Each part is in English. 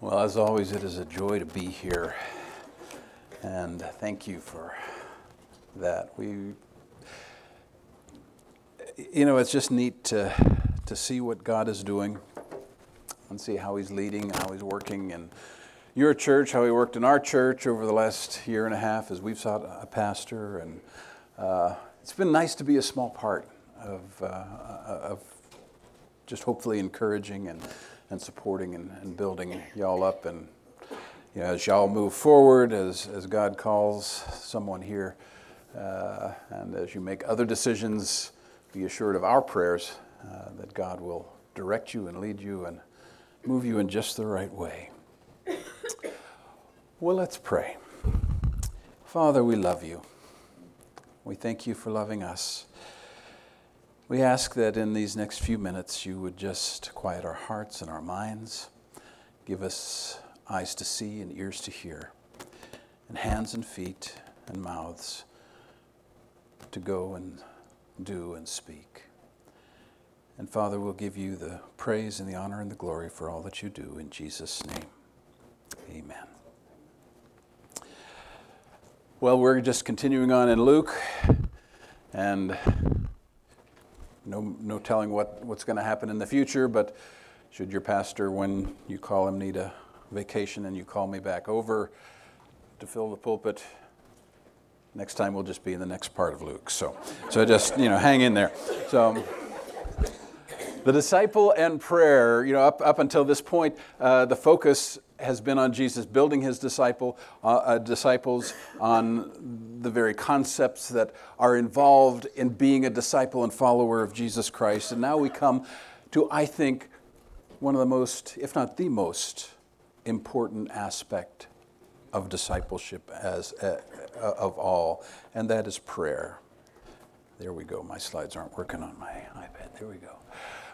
Well, as always, it is a joy to be here. And thank you for that. We, you know, it's just neat to, to see what God is doing and see how He's leading, how He's working in your church, how He worked in our church over the last year and a half as we've sought a pastor. And uh, it's been nice to be a small part of, uh, of just hopefully encouraging and and supporting and, and building y'all up. And you know, as y'all move forward, as, as God calls someone here, uh, and as you make other decisions, be assured of our prayers uh, that God will direct you and lead you and move you in just the right way. Well, let's pray. Father, we love you. We thank you for loving us. We ask that in these next few minutes you would just quiet our hearts and our minds, give us eyes to see and ears to hear, and hands and feet and mouths to go and do and speak. And Father, we'll give you the praise and the honor and the glory for all that you do in Jesus' name. Amen. Well, we're just continuing on in Luke, and no, no telling what, what's going to happen in the future, but should your pastor, when you call him, need a vacation and you call me back over to fill the pulpit, next time we'll just be in the next part of Luke. So, so just, you know, hang in there. So, the disciple and prayer, you know, up, up until this point, uh, the focus has been on Jesus building his disciple, uh, uh, disciples on the very concepts that are involved in being a disciple and follower of Jesus Christ. And now we come to, I think, one of the most, if not the most, important aspect of discipleship as uh, uh of all, and that is prayer. There we go. My slides aren't working on my iPad. There we go.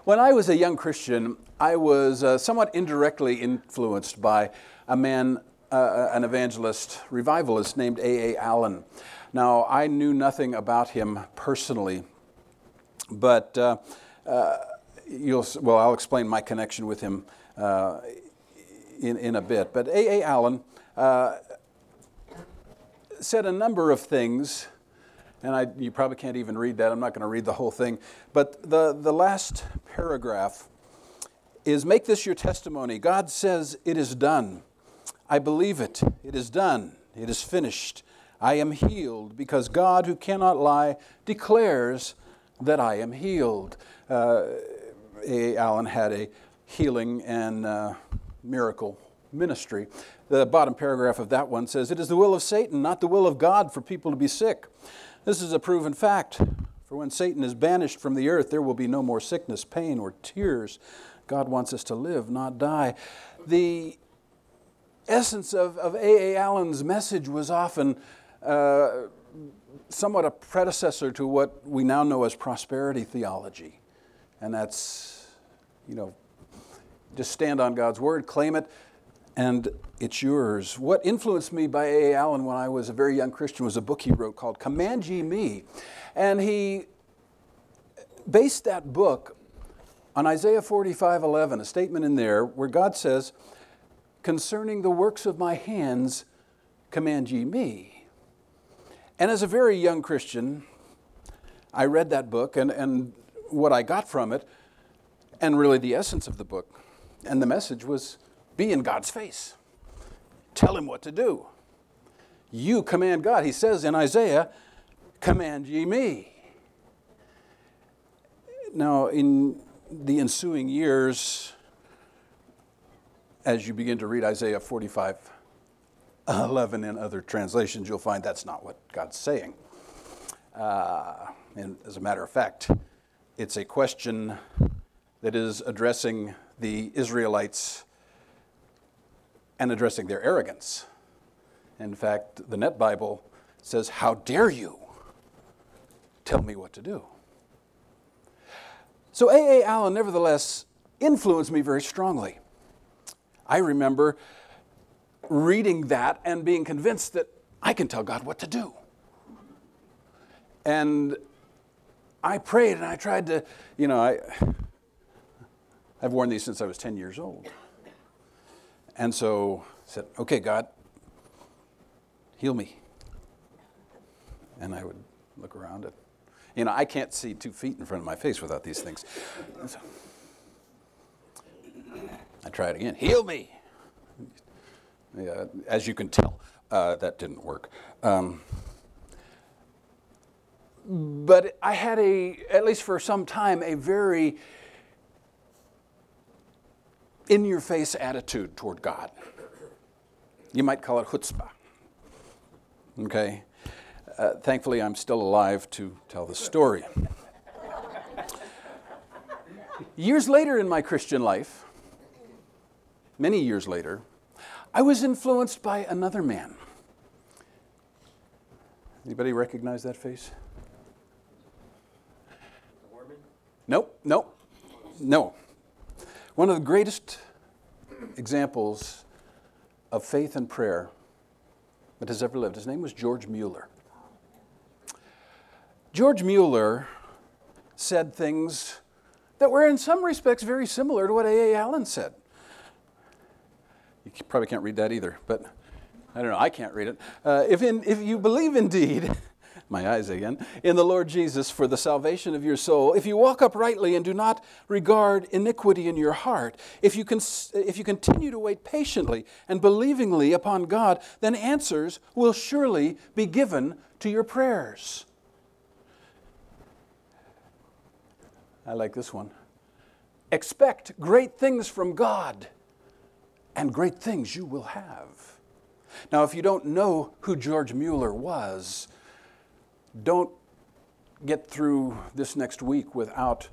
When I was a young Christian, I was uh, somewhat indirectly influenced by a man, uh, uh an evangelist, revivalist named A.A. Allen. Now, I knew nothing about him personally, but uh, uh you'll, well, I'll explain my connection with him uh, in, in a bit. But A.A. Allen said a number of things and I, you probably can't even read that. I'm not going to read the whole thing. But the, the last paragraph is Make this your testimony. God says, It is done. I believe it. It is done. It is finished. I am healed because God, who cannot lie, declares that I am healed. Uh, A. Allen had a healing and uh, miracle ministry. The bottom paragraph of that one says, It is the will of Satan, not the will of God, for people to be sick. This is a proven fact. For when Satan is banished from the earth, there will be no more sickness, pain, or tears. God wants us to live, not die. The essence of, of A.A. Allen's message was often uh, somewhat a predecessor to what we now know as prosperity theology. And that's, you know, just stand on God's word, claim it, and it's yours. What influenced me by A.A. Allen when I was a very young Christian was a book he wrote called Command Ye Me. And he based that book on Isaiah 45 11, a statement in there where God says, Concerning the works of my hands, command ye me. And as a very young Christian, I read that book and, and what I got from it, and really the essence of the book and the message was be in God's face. Tell him what to do. You command God. He says in Isaiah, Command ye me. Now, in the ensuing years, as you begin to read Isaiah 45 11 in other translations, you'll find that's not what God's saying. Uh, and as a matter of fact, it's a question that is addressing the Israelites and addressing their arrogance. In fact, the Net Bible says, How dare you tell me what to do? So A.A. Allen, nevertheless, influenced me very strongly. I remember reading that and being convinced that I can tell God what to do. And I prayed and I tried to, you know, I, I've worn these since I was 10 years old. And so I said, Okay, God, heal me. And I would look around and, you know, I can't see two feet in front of my face without these things. So I try it again, heal me. Yeah, as you can tell, uh, that didn't work. Um, but I had a, at least for some time, a very in your face attitude toward God. You might call it chutzpah. Okay? Uh, thankfully, I'm still alive to tell the story. years later in my Christian life, many years later, I was influenced by another man. Anybody recognize that face? Nope, nope, no. One of the greatest examples of faith and prayer that has ever lived. His name was George Mueller. George Mueller said things that were, in some respects, very similar to what A.A. Allen said. You probably can't read that either, but I don't know, I can't read it. Uh, if, in, if you believe indeed, my eyes again, in the Lord Jesus for the salvation of your soul, if you walk uprightly and do not regard iniquity in your heart, if you, cons- if you continue to wait patiently and believingly upon God, then answers will surely be given to your prayers. I like this one. Expect great things from God, and great things you will have. Now, if you don't know who George Mueller was, don't get through this next week without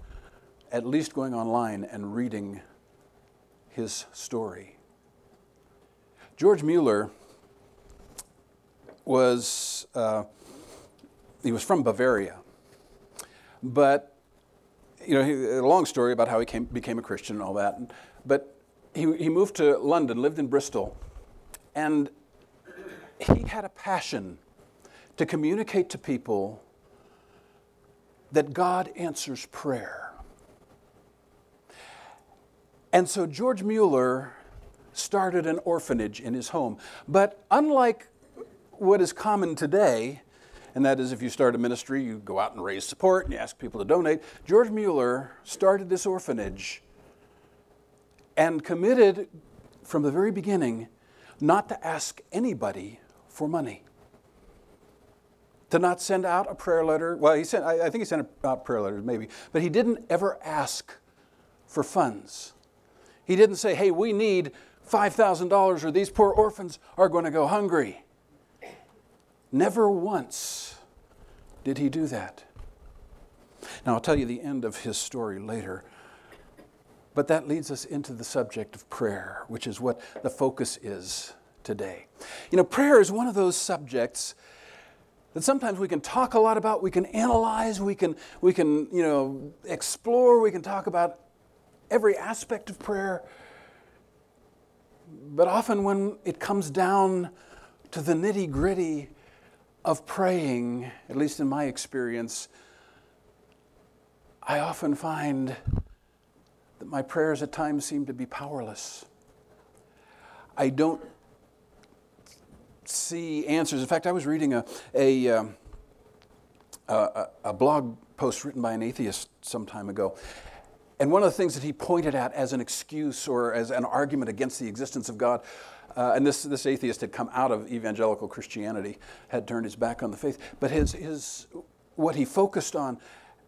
at least going online and reading his story. George Mueller was, uh, he was from Bavaria, but, you know, he, a long story about how he came, became a Christian and all that. But he, he moved to London, lived in Bristol, and he had a passion to communicate to people that God answers prayer. And so George Mueller started an orphanage in his home. But unlike what is common today, and that is if you start a ministry, you go out and raise support and you ask people to donate, George Mueller started this orphanage and committed from the very beginning not to ask anybody for money to not send out a prayer letter. Well, he sent, I, I think he sent out prayer letters, maybe, but he didn't ever ask for funds. He didn't say, hey, we need $5,000 or these poor orphans are going to go hungry. Never once did he do that. Now, I'll tell you the end of his story later. But that leads us into the subject of prayer, which is what the focus is today. You know, prayer is one of those subjects that sometimes we can talk a lot about, we can analyze, we can, we can you know, explore, we can talk about every aspect of prayer. But often when it comes down to the nitty gritty of praying, at least in my experience, I often find that my prayers at times seem to be powerless. I don't see answers. In fact, I was reading a, a, um, a, a blog post written by an atheist some time ago. And one of the things that he pointed at as an excuse or as an argument against the existence of God, uh, and this, this atheist had come out of evangelical Christianity, had turned his back on the faith, but his, his, what he focused on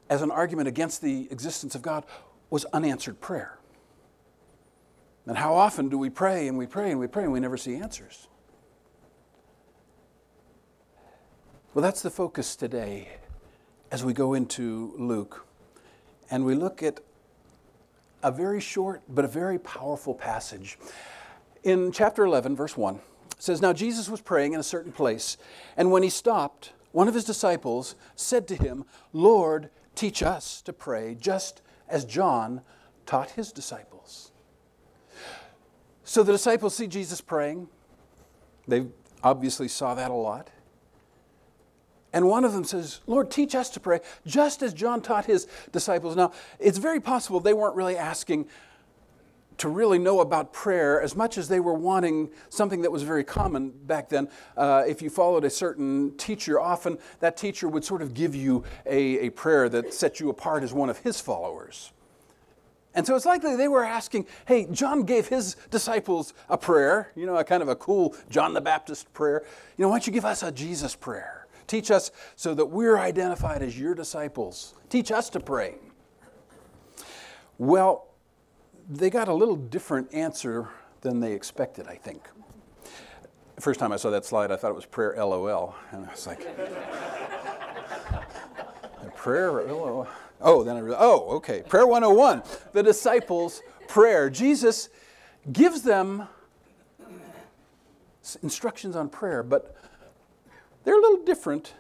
as an argument against the existence of God was unanswered prayer. And how often do we pray and we pray and we pray and we never see answers? Well, that's the focus today as we go into Luke. And we look at a very short but a very powerful passage. In chapter 11, verse 1, it says, Now Jesus was praying in a certain place, and when he stopped, one of his disciples said to him, Lord, teach us to pray, just as John taught his disciples. So the disciples see Jesus praying. They obviously saw that a lot. And one of them says, Lord, teach us to pray, just as John taught his disciples. Now, it's very possible they weren't really asking to really know about prayer as much as they were wanting something that was very common back then. Uh, if you followed a certain teacher, often that teacher would sort of give you a, a prayer that set you apart as one of his followers. And so it's likely they were asking, hey, John gave his disciples a prayer, you know, a kind of a cool John the Baptist prayer. You know, why don't you give us a Jesus prayer? Teach us so that we're identified as your disciples. Teach us to pray. Well, they got a little different answer than they expected, I think. First time I saw that slide, I thought it was prayer LOL. And I was like, prayer LOL. Oh, then I realized, oh, okay. Prayer 101, the disciples' prayer. Jesus gives them instructions on prayer, but they're a little different,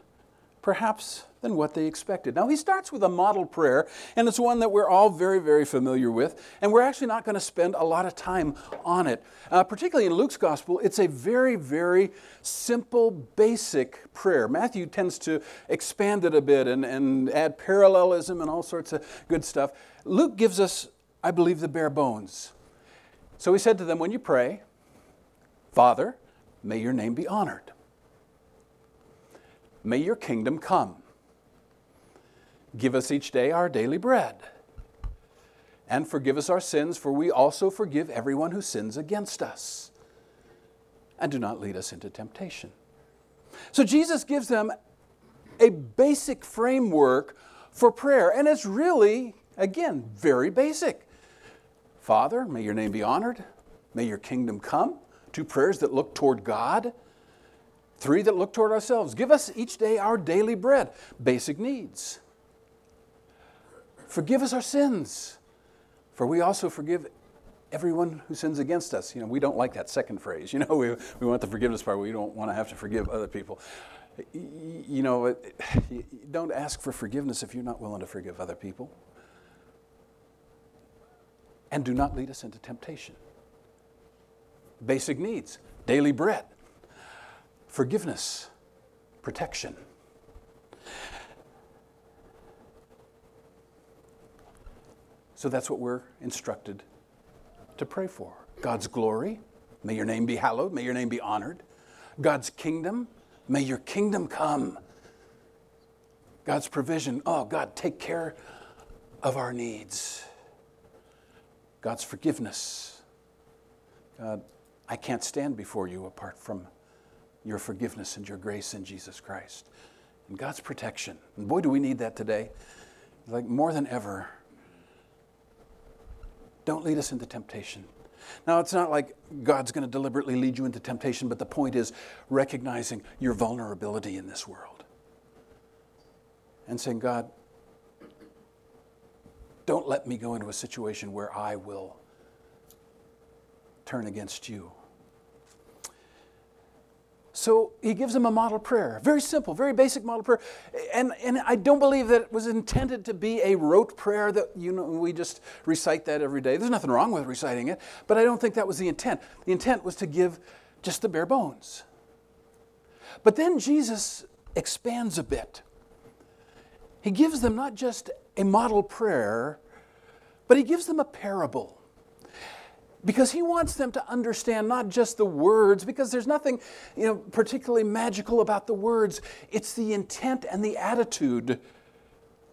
perhaps, than what they expected. Now, he starts with a model prayer, and it's one that we're all very, very familiar with, and we're actually not going to spend a lot of time on it. Uh, particularly in Luke's gospel, it's a very, very simple, basic prayer. Matthew tends to expand it a bit and, and add parallelism and all sorts of good stuff. Luke gives us, I believe, the bare bones. So he said to them, When you pray, Father, may your name be honored. May your kingdom come. Give us each day our daily bread. And forgive us our sins, for we also forgive everyone who sins against us. And do not lead us into temptation. So Jesus gives them a basic framework for prayer, and it's really, again, very basic. Father, may your name be honored. May your kingdom come. Two prayers that look toward God. Three that look toward ourselves. Give us each day our daily bread. Basic needs. Forgive us our sins, for we also forgive everyone who sins against us. You know, we don't like that second phrase. You know, we, we want the forgiveness part. We don't want to have to forgive other people. You know, don't ask for forgiveness if you're not willing to forgive other people. And do not lead us into temptation. Basic needs daily bread, forgiveness, protection. So that's what we're instructed to pray for. God's glory, may your name be hallowed, may your name be honored. God's kingdom, may your kingdom come. God's provision, oh God, take care of our needs. God's forgiveness. God, I can't stand before you apart from your forgiveness and your grace in Jesus Christ. And God's protection. And boy, do we need that today. Like more than ever. Don't lead us into temptation. Now, it's not like God's going to deliberately lead you into temptation, but the point is recognizing your vulnerability in this world and saying, God, don't let me go into a situation where I will turn against you. So he gives them a model prayer, very simple, very basic model prayer. And, and I don't believe that it was intended to be a rote prayer that you know we just recite that every day. There's nothing wrong with reciting it, but I don't think that was the intent. The intent was to give just the bare bones. But then Jesus expands a bit. He gives them not just a model prayer, but he gives them a parable because he wants them to understand not just the words because there's nothing you know particularly magical about the words. It's the intent and the attitude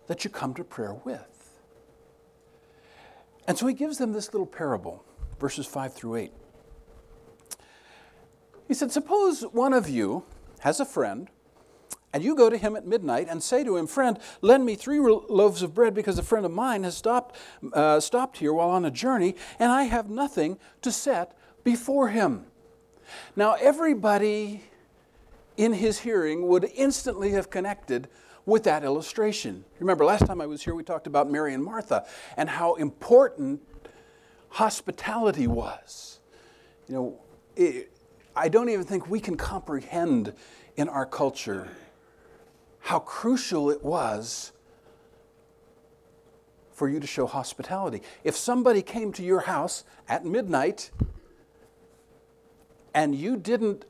that you come to prayer with. And so he gives them this little parable verses 5 through 8 he said suppose one of you has a friend and you go to him at midnight and say to him, Friend, lend me three loaves of bread because a friend of mine has stopped, uh, stopped here while on a journey, and I have nothing to set before him. Now, everybody in his hearing would instantly have connected with that illustration. Remember, last time I was here, we talked about Mary and Martha and how important hospitality was. You know, it, I don't even think we can comprehend in our culture how crucial it was for you to show hospitality. If somebody came to your house at midnight and you didn't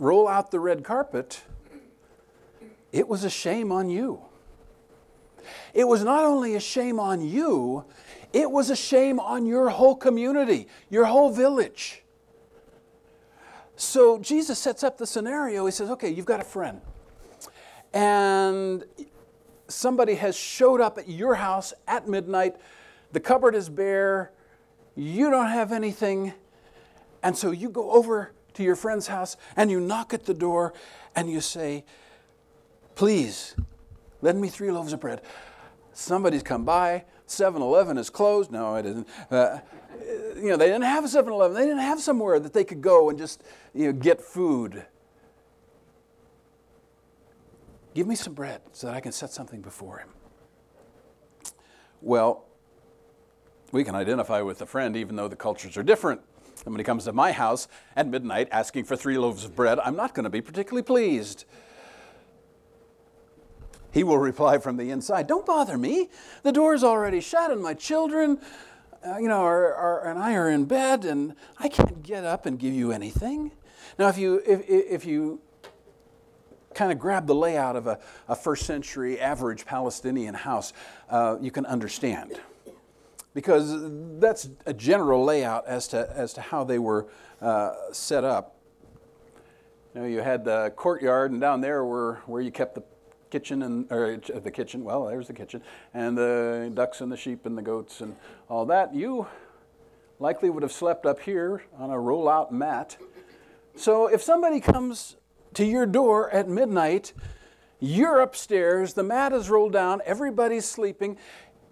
roll out the red carpet, it was a shame on you. it was not only a shame on you, it was a shame on your whole community, your whole village. So Jesus sets up the scenario. He says, okay, you've got a friend. And somebody has showed up at your house at midnight. The cupboard is bare. You don't have anything. And so you go over to your friend's house and you knock at the door and you say, Please, lend me three loaves of bread. Somebody's come by. 7 Eleven is closed. No, it isn't. Uh, you know, they didn't have a 7 Eleven. They didn't have somewhere that they could go and just you know, get food. Give me some bread so that I can set something before him. Well, we can identify with a friend even though the cultures are different. And when he comes to my house at midnight asking for three loaves of bread, I'm not going to be particularly pleased. He will reply from the inside, Don't bother me. The door's already shut, and my children, uh, you know, are, are, and I are in bed, and I can't get up and give you anything. Now, if you, if, if you kind of grab the layout of a, a first century average Palestinian house, uh, you can understand because that's a general layout as to, as to how they were uh, set up. You know, you had the courtyard, and down there were where you kept the kitchen and or the kitchen. Well, there's the kitchen, and the ducks and the sheep and the goats and all that. You likely would have slept up here on a roll-out mat. So if somebody comes to your door at midnight, you're upstairs, the mat is rolled down, everybody's sleeping,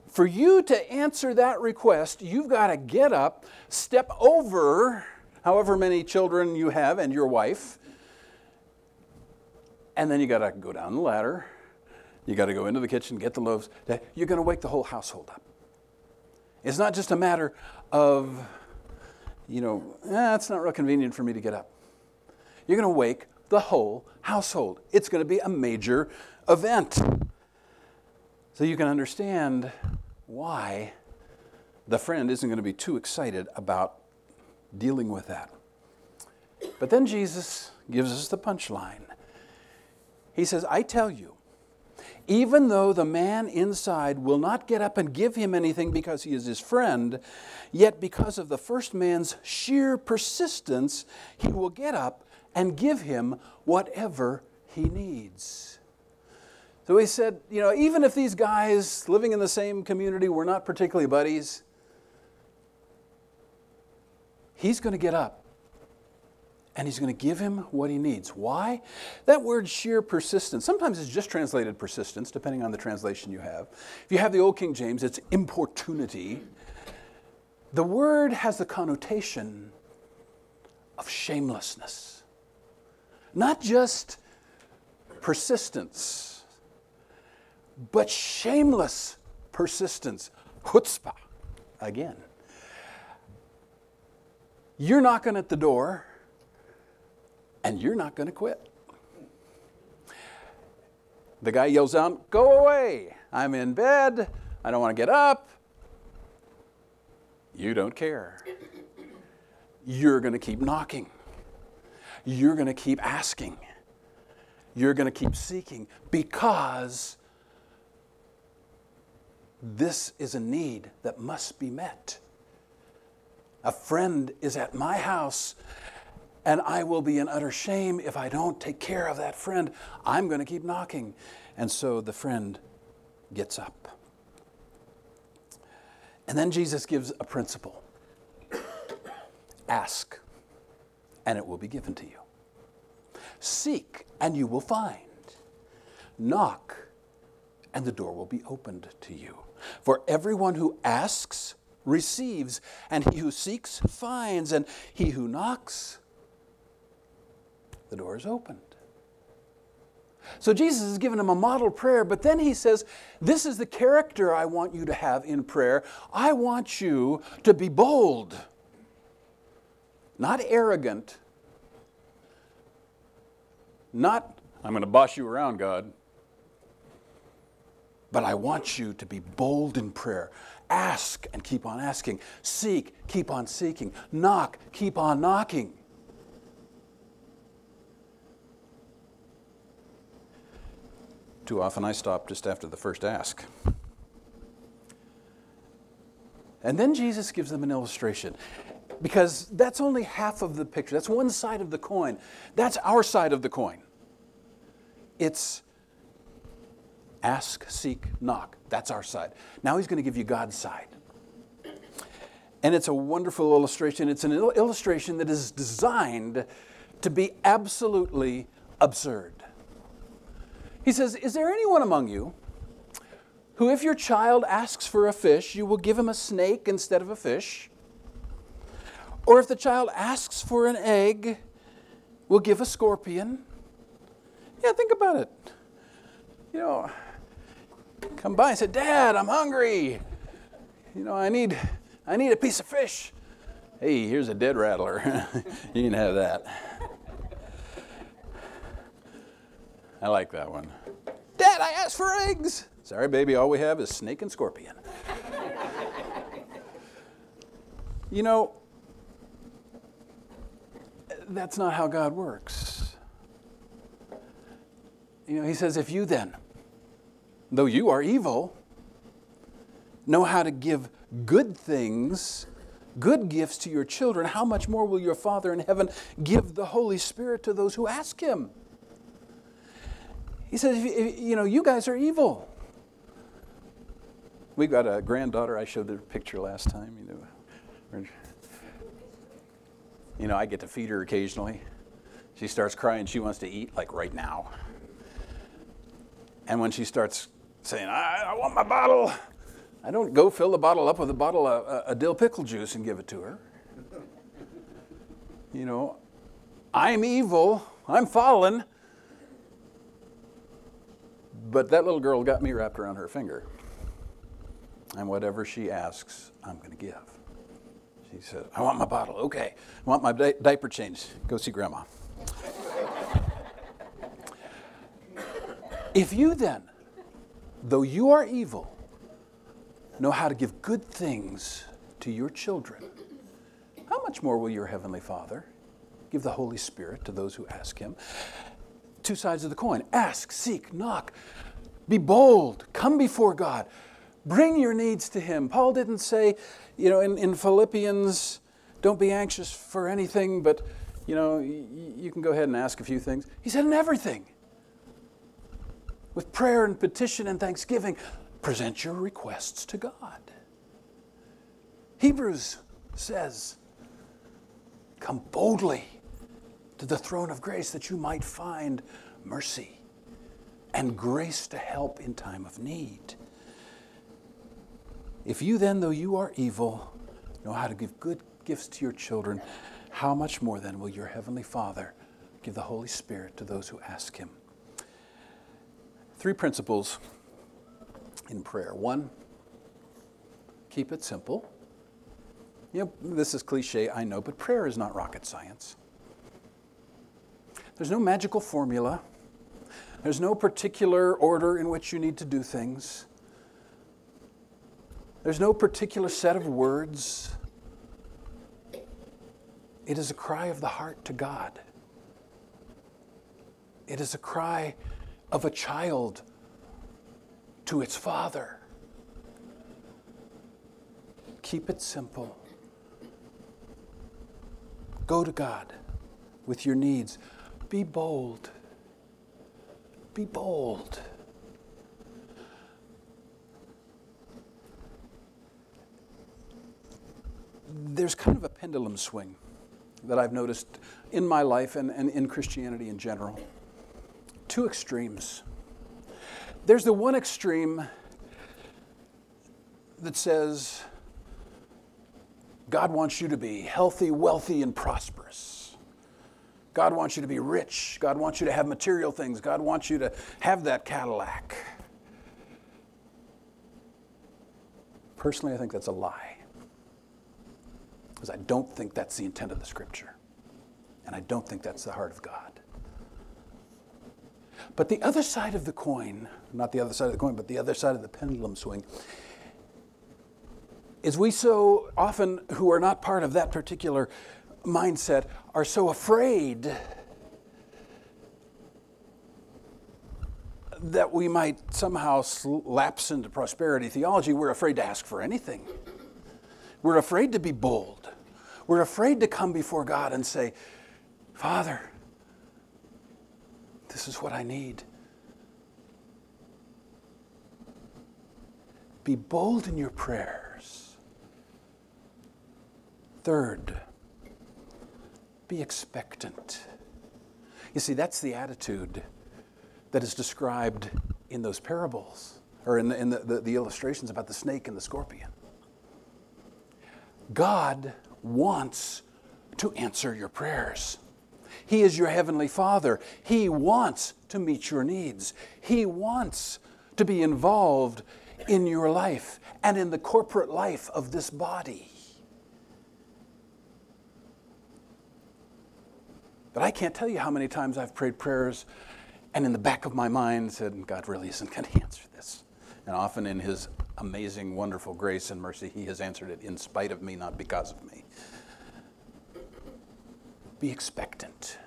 for you to answer that request, you've got to get up, step over however many children you have and your wife, and then you got to go down the ladder. You got to go into the kitchen, get the loaves. You're going to wake the whole household up. It's not just a matter of, you know, eh, it's not real convenient for me to get up. You're going to wake the whole household. It's going to be a major event. So you can understand why the friend isn't going to be too excited about dealing with that. But then Jesus gives us the punchline. He says, I tell you, even though the man inside will not get up and give him anything because he is his friend, yet because of the first man's sheer persistence, he will get up and give him whatever he needs. So he said, you know, even if these guys living in the same community were not particularly buddies, he's going to get up and he's going to give him what he needs. Why? That word sheer persistence, sometimes it's just translated persistence, depending on the translation you have. If you have the Old King James, it's importunity. The word has the connotation of shamelessness, not just persistence but shameless persistence. Chutzpah, again. You're knocking at the door, and you're not going to quit. The guy yells out, Go away! I'm in bed. I don't want to get up. You don't care. You're going to keep knocking. You're going to keep asking. You're going to keep seeking because this is a need that must be met. A friend is at my house, and I will be in utter shame if I don't take care of that friend. I'm going to keep knocking. And so the friend gets up. And then Jesus gives a principle ask, and it will be given to you. Seek, and you will find. Knock, and the door will be opened to you. For everyone who asks receives, and he who seeks finds, and he who knocks, the door is opened. So Jesus has given him a model prayer, but then he says, This is the character I want you to have in prayer. I want you to be bold, not arrogant, not, I'm going to boss you around, God. But I want you to be bold in prayer. Ask and keep on asking. Seek, keep on seeking. Knock, keep on knocking. Too often I stop just after the first ask. And then Jesus gives them an illustration because that's only half of the picture. That's one side of the coin. That's our side of the coin. It's ask, seek, knock. That's our side. Now he's going to give you God's side. And it's a wonderful illustration. It's an illustration that is designed to be absolutely absurd. He says, Is there anyone among you who, if your child asks for a fish, you will give him a snake instead of a fish? Or if the child asks for an egg, we'll give a scorpion? Yeah, think about it. You know, come by and say, Dad, I'm hungry. You know, I need, I need a piece of fish. Hey, here's a dead rattler. you can have that. I like that one. Dad, I asked for eggs. Sorry, baby, all we have is snake and scorpion. you know, that's not how God works. You know, He says, if you then, though you are evil, know how to give good things, good gifts to your children, how much more will your Father in heaven give the Holy Spirit to those who ask Him? He says, you know, you guys are evil. We've got a granddaughter. I showed the picture last time. You know, you know, I get to feed her occasionally. She starts crying. She wants to eat like right now. And when she starts saying, I, I want my bottle, I don't go fill the bottle up with a bottle of uh, a dill pickle juice and give it to her. You know, I'm evil. I'm fallen. But that little girl got me wrapped around her finger. And whatever she asks, I'm going to give. She said, I want my bottle. Okay. I want my di- diaper changed. Go see grandma. if you then, though you are evil, know how to give good things to your children, how much more will your heavenly Father give the Holy Spirit to those who ask him? Two sides of the coin ask, seek, knock. Be bold, come before God. Bring your needs to Him. Paul didn't say, you know, in, in Philippians, don't be anxious for anything, but, you know, y- you can go ahead and ask a few things. He said, in everything. With prayer and petition and thanksgiving, present your requests to God. Hebrews says, come boldly to the throne of grace that you might find mercy and grace to help in time of need. If you then, though you are evil, know how to give good gifts to your children, how much more then will your heavenly Father give the Holy Spirit to those who ask him? Three principles in prayer. One, keep it simple. You know, this is cliche, I know, but prayer is not rocket science. There's no magical formula. There's no particular order in which you need to do things. There's no particular set of words. It is a cry of the heart to God. It is a cry of a child to its father. Keep it simple. Go to God with your needs. Be bold. Be bold. There's kind of a pendulum swing that I've noticed in my life and, and in Christianity in general. Two extremes. There's the one extreme that says, God wants you to be healthy, wealthy, and prosperous. God wants you to be rich. God wants you to have material things. God wants you to have that Cadillac. Personally, I think that's a lie. Because I don't think that's the intent of the scripture. And I don't think that's the heart of God. But the other side of the coin, not the other side of the coin, but the other side of the pendulum swing, is we so often, who are not part of that particular mindset are so afraid that we might somehow lapse into prosperity theology, we're afraid to ask for anything. We're afraid to be bold. We're afraid to come before God and say, Father, this is what I need. Be bold in your prayers. Third, be expectant. You see, that's the attitude that is described in those parables or in the, in the, the, the illustrations about the snake and the scorpion. God wants to answer your prayers. He is your heavenly Father. He wants to meet your needs. He wants to be involved in your life and in the corporate life of this body. But I can't tell you how many times I've prayed prayers and in the back of my mind said, God really isn't going to answer this. And often in His amazing, wonderful grace and mercy, He has answered it in spite of me, not because of me. Be expectant.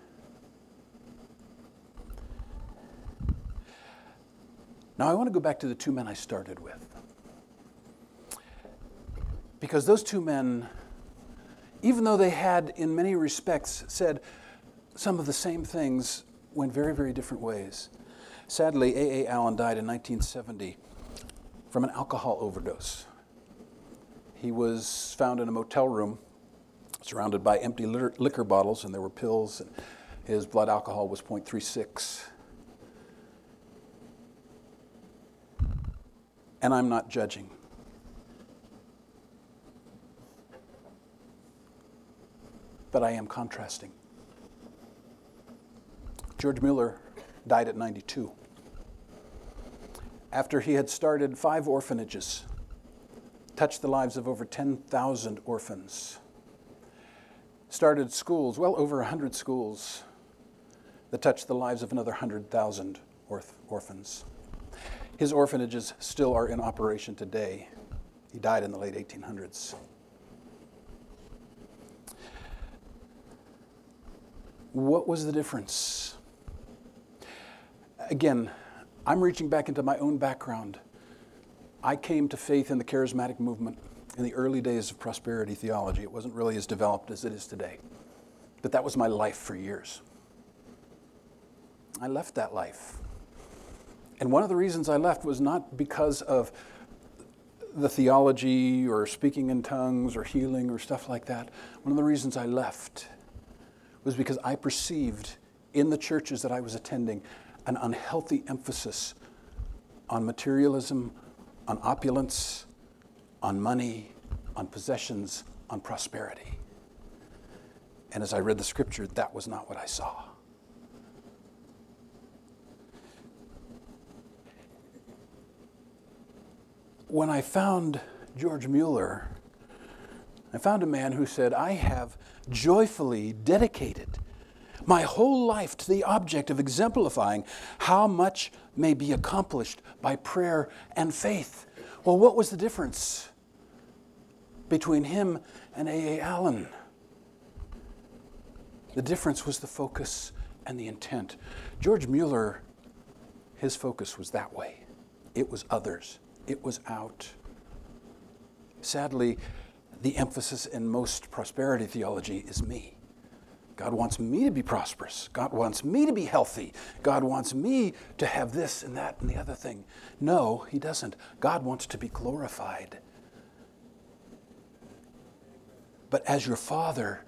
Now, I want to go back to the two men I started with. Because those two men, even though they had, in many respects, said some of the same things, went very, very different ways. Sadly, A.A. Allen died in 1970 from an alcohol overdose. He was found in a motel room surrounded by empty liquor bottles, and there were pills, and his blood alcohol was 0.36. And I'm not judging. But I am contrasting. George Mueller died at 92. After he had started five orphanages, touched the lives of over 10,000 orphans, started schools, well over 100 schools, that touched the lives of another 100,000 orph- orphans. His orphanages still are in operation today. He died in the late 1800s. What was the difference? Again, I'm reaching back into my own background. I came to faith in the charismatic movement in the early days of prosperity theology. It wasn't really as developed as it is today. But that was my life for years. I left that life. And one of the reasons I left was not because of the theology or speaking in tongues or healing or stuff like that. One of the reasons I left was because I perceived in the churches that I was attending an unhealthy emphasis on materialism, on opulence, on money, on possessions, on prosperity. And as I read the scripture, that was not what I saw. When I found George Mueller, I found a man who said, I have joyfully dedicated my whole life to the object of exemplifying how much may be accomplished by prayer and faith. Well, what was the difference between him and A.A. Allen? The difference was the focus and the intent. George Mueller, his focus was that way. It was others, it was out. Sadly, the emphasis in most prosperity theology is me. God wants me to be prosperous. God wants me to be healthy. God wants me to have this and that and the other thing. No, He doesn't. God wants to be glorified. But as your Father,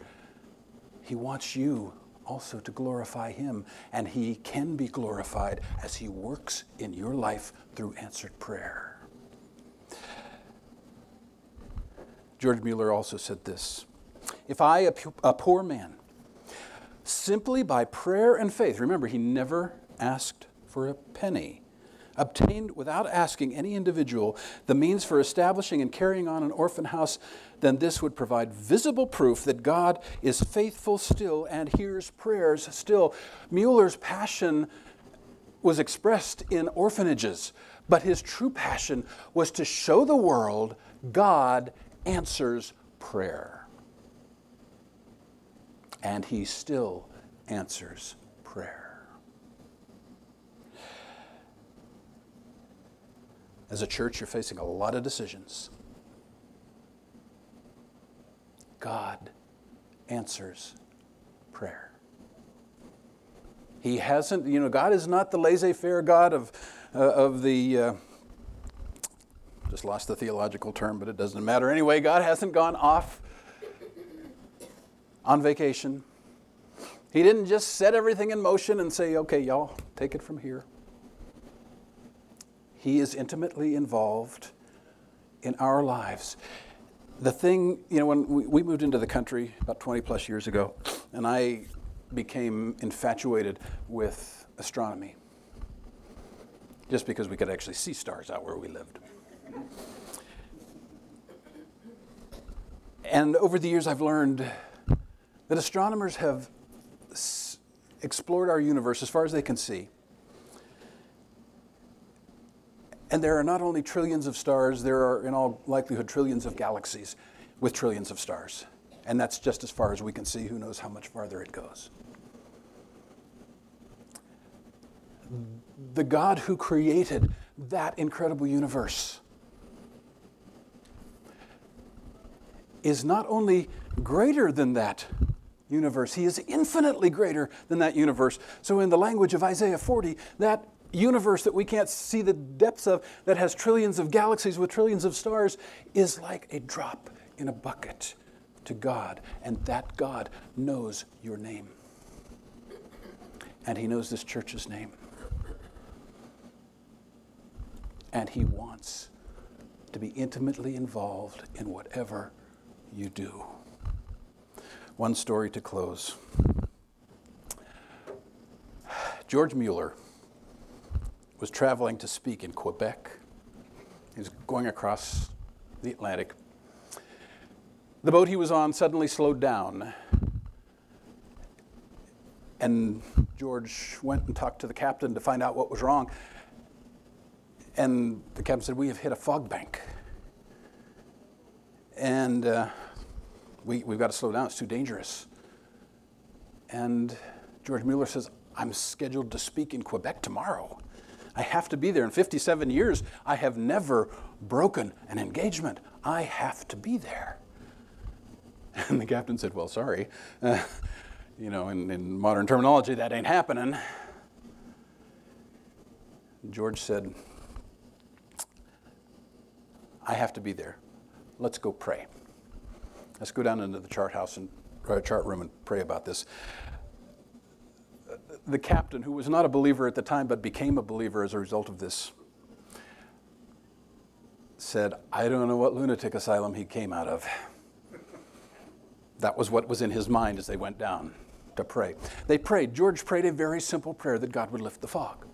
He wants you also to glorify Him. And He can be glorified as He works in your life through answered prayer. George Mueller also said this If I, a poor man, simply by prayer and faith, remember, he never asked for a penny, obtained without asking any individual the means for establishing and carrying on an orphan house, then this would provide visible proof that God is faithful still and hears prayers still. Mueller's passion was expressed in orphanages, but his true passion was to show the world God answers prayer. And he still answers prayer. As a church, you're facing a lot of decisions. God answers prayer. He hasn't, you know, God is not the laissez faire God of, uh, of the, uh, just lost the theological term, but it doesn't matter anyway. God hasn't gone off on vacation. He didn't just set everything in motion and say, okay, y'all, take it from here. He is intimately involved in our lives. The thing, you know, when we, moved into the country about 20 plus years ago, and I became infatuated with astronomy just because we could actually see stars out where we lived. And over the years, I've learned that astronomers have s- explored our universe as far as they can see And there are not only trillions of stars, there are, in all likelihood, trillions of galaxies with trillions of stars. And that's just as far as we can see. Who knows how much farther it goes? The God who created that incredible universe is not only greater than that universe, he is infinitely greater than that universe. So, in the language of Isaiah 40, that universe that we can't see the depths of, that has trillions of galaxies with trillions of stars, is like a drop in a bucket to God. And that God knows your name. And He knows this church's name. And He wants to be intimately involved in whatever you do. One story to close. George Mueller was traveling to speak in Quebec. He was going across the Atlantic. The boat he was on suddenly slowed down. And George went and talked to the captain to find out what was wrong. And the captain said, We have hit a fog bank. And uh, we, we've got to slow down, it's too dangerous. And George Mueller says, I'm scheduled to speak in Quebec tomorrow. I have to be there. In 57 years, I have never broken an engagement. I have to be there. And the captain said, Well, sorry. Uh, you know, in, in modern terminology, that ain't happening. George said, I have to be there. Let's go pray. Let's go down into the chart house and uh, chart room and pray about this the captain, who was not a believer at the time but became a believer as a result of this, said, I don't know what lunatic asylum he came out of. That was what was in his mind as they went down to pray. They prayed. George prayed a very simple prayer that God would lift the fog.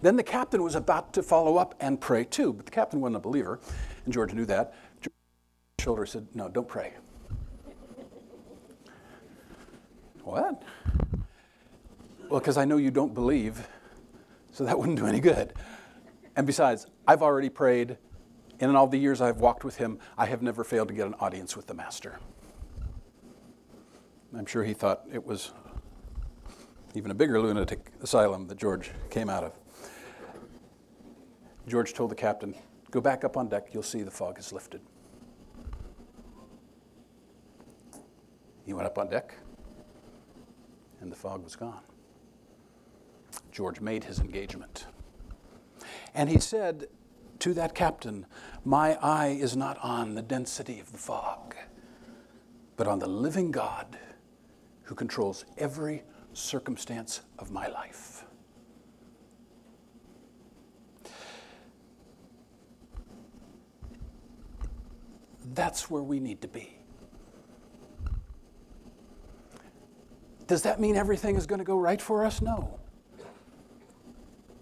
Then the captain was about to follow up and pray too, but the captain wasn't a believer, and George knew that. George's shoulder said, No, don't pray. What? Well, because I know you don't believe, so that wouldn't do any good. And besides, I've already prayed. And in all the years I've walked with him, I have never failed to get an audience with the Master. I'm sure he thought it was even a bigger lunatic asylum that George came out of. George told the captain, Go back up on deck, you'll see the fog is lifted. He went up on deck, and the fog was gone. George made his engagement. And he said to that captain, My eye is not on the density of the fog, but on the living God who controls every circumstance of my life. That's where we need to be. Does that mean everything is going to go right for us? No.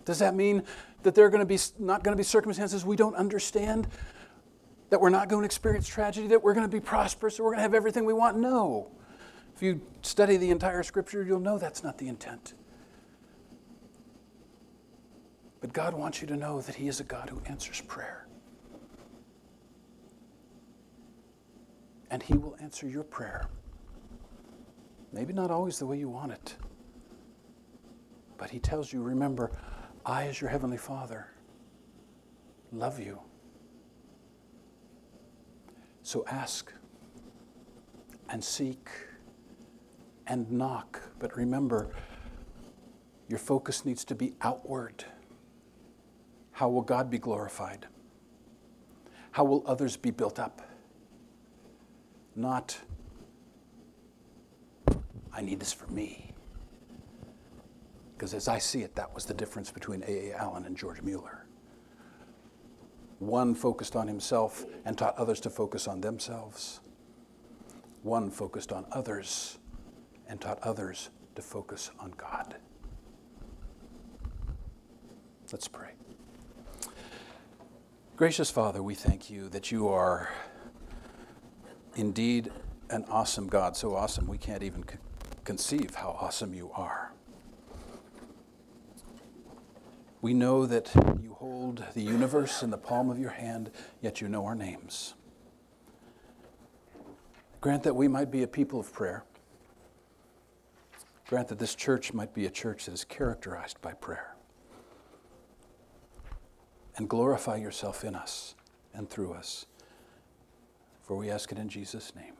Does that mean that there are going to be not going to be circumstances we don't understand? That we're not going to experience tragedy? That we're going to be prosperous? Or we're going to have everything we want? No. If you study the entire scripture, you'll know that's not the intent. But God wants you to know that He is a God who answers prayer. And He will answer your prayer. Maybe not always the way you want it. But He tells you, remember, I, as your heavenly Father, love you. So ask and seek and knock. But remember, your focus needs to be outward. How will God be glorified? How will others be built up? Not, I need this for me. Because as I see it, that was the difference between A.A. Allen and George Mueller. One focused on himself and taught others to focus on themselves. One focused on others and taught others to focus on God. Let's pray. Gracious Father, we thank you that you are indeed an awesome God, so awesome we can't even conceive how awesome you are. We know that you hold the universe in the palm of your hand, yet you know our names. Grant that we might be a people of prayer. Grant that this church might be a church that is characterized by prayer. And glorify yourself in us and through us. For we ask it in Jesus' name.